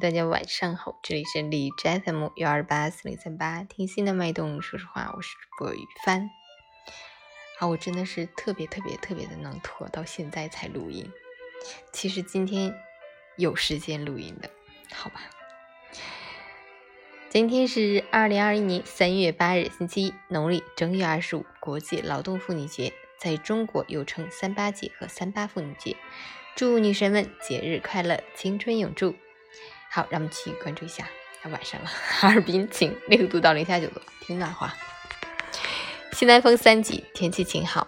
大家晚上好，这里是荔枝 FM 幺二八四零三八，听心的脉动。说实话，我是主播雨帆。啊，我真的是特别特别特别的能拖，到现在才录音。其实今天有时间录音的，好吧？今天是二零二一年三月八日，星期一，农历正月二十五，国际劳动妇女节，在中国又称三八节和三八妇女节。祝女神们节日快乐，青春永驻！好，让我们去关注一下。晚上了，哈尔滨晴，六度到零下九度，挺暖和。西南风三级，天气晴好，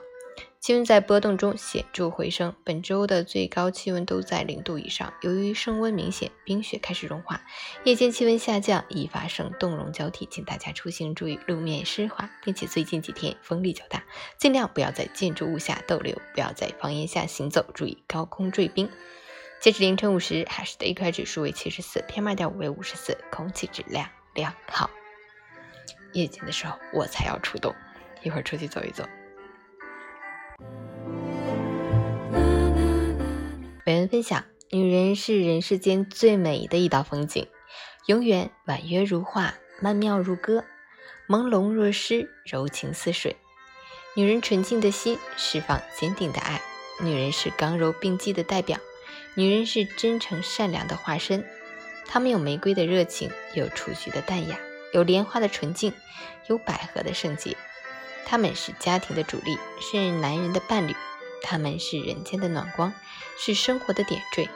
气温在波动中显著回升。本周的最高气温都在零度以上。由于升温明显，冰雪开始融化，夜间气温下降，易发生冻融交替，请大家出行注意路面湿滑，并且最近几天风力较大，尽量不要在建筑物下逗留，不要在房檐下行走，注意高空坠冰。截止凌晨五时，海市的 AQI 指数为七十四，PM 二点五为五十四，空气质量良好。夜间的时候我才要出动，一会儿出去走一走。本人分享：女人是人世间最美的一道风景，永远婉约如画，曼妙如歌，朦胧若诗，柔情似水。女人纯净的心，释放坚定的爱。女人是刚柔并济的代表。女人是真诚善良的化身，她们有玫瑰的热情，有雏菊的淡雅，有莲花的纯净，有百合的圣洁。她们是家庭的主力，是男人的伴侣，她们是人间的暖光，是生活的点缀。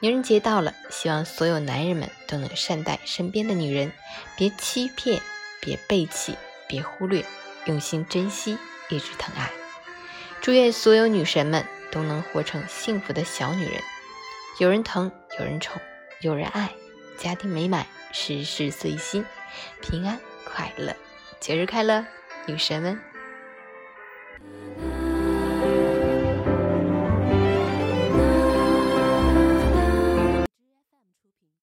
女人节到了，希望所有男人们都能善待身边的女人，别欺骗，别背弃，别忽略，用心珍惜，一直疼爱。祝愿所有女神们。都能活成幸福的小女人，有人疼，有人宠，有人爱，家庭美满，事事遂心，平安快乐，节日快乐，女神们。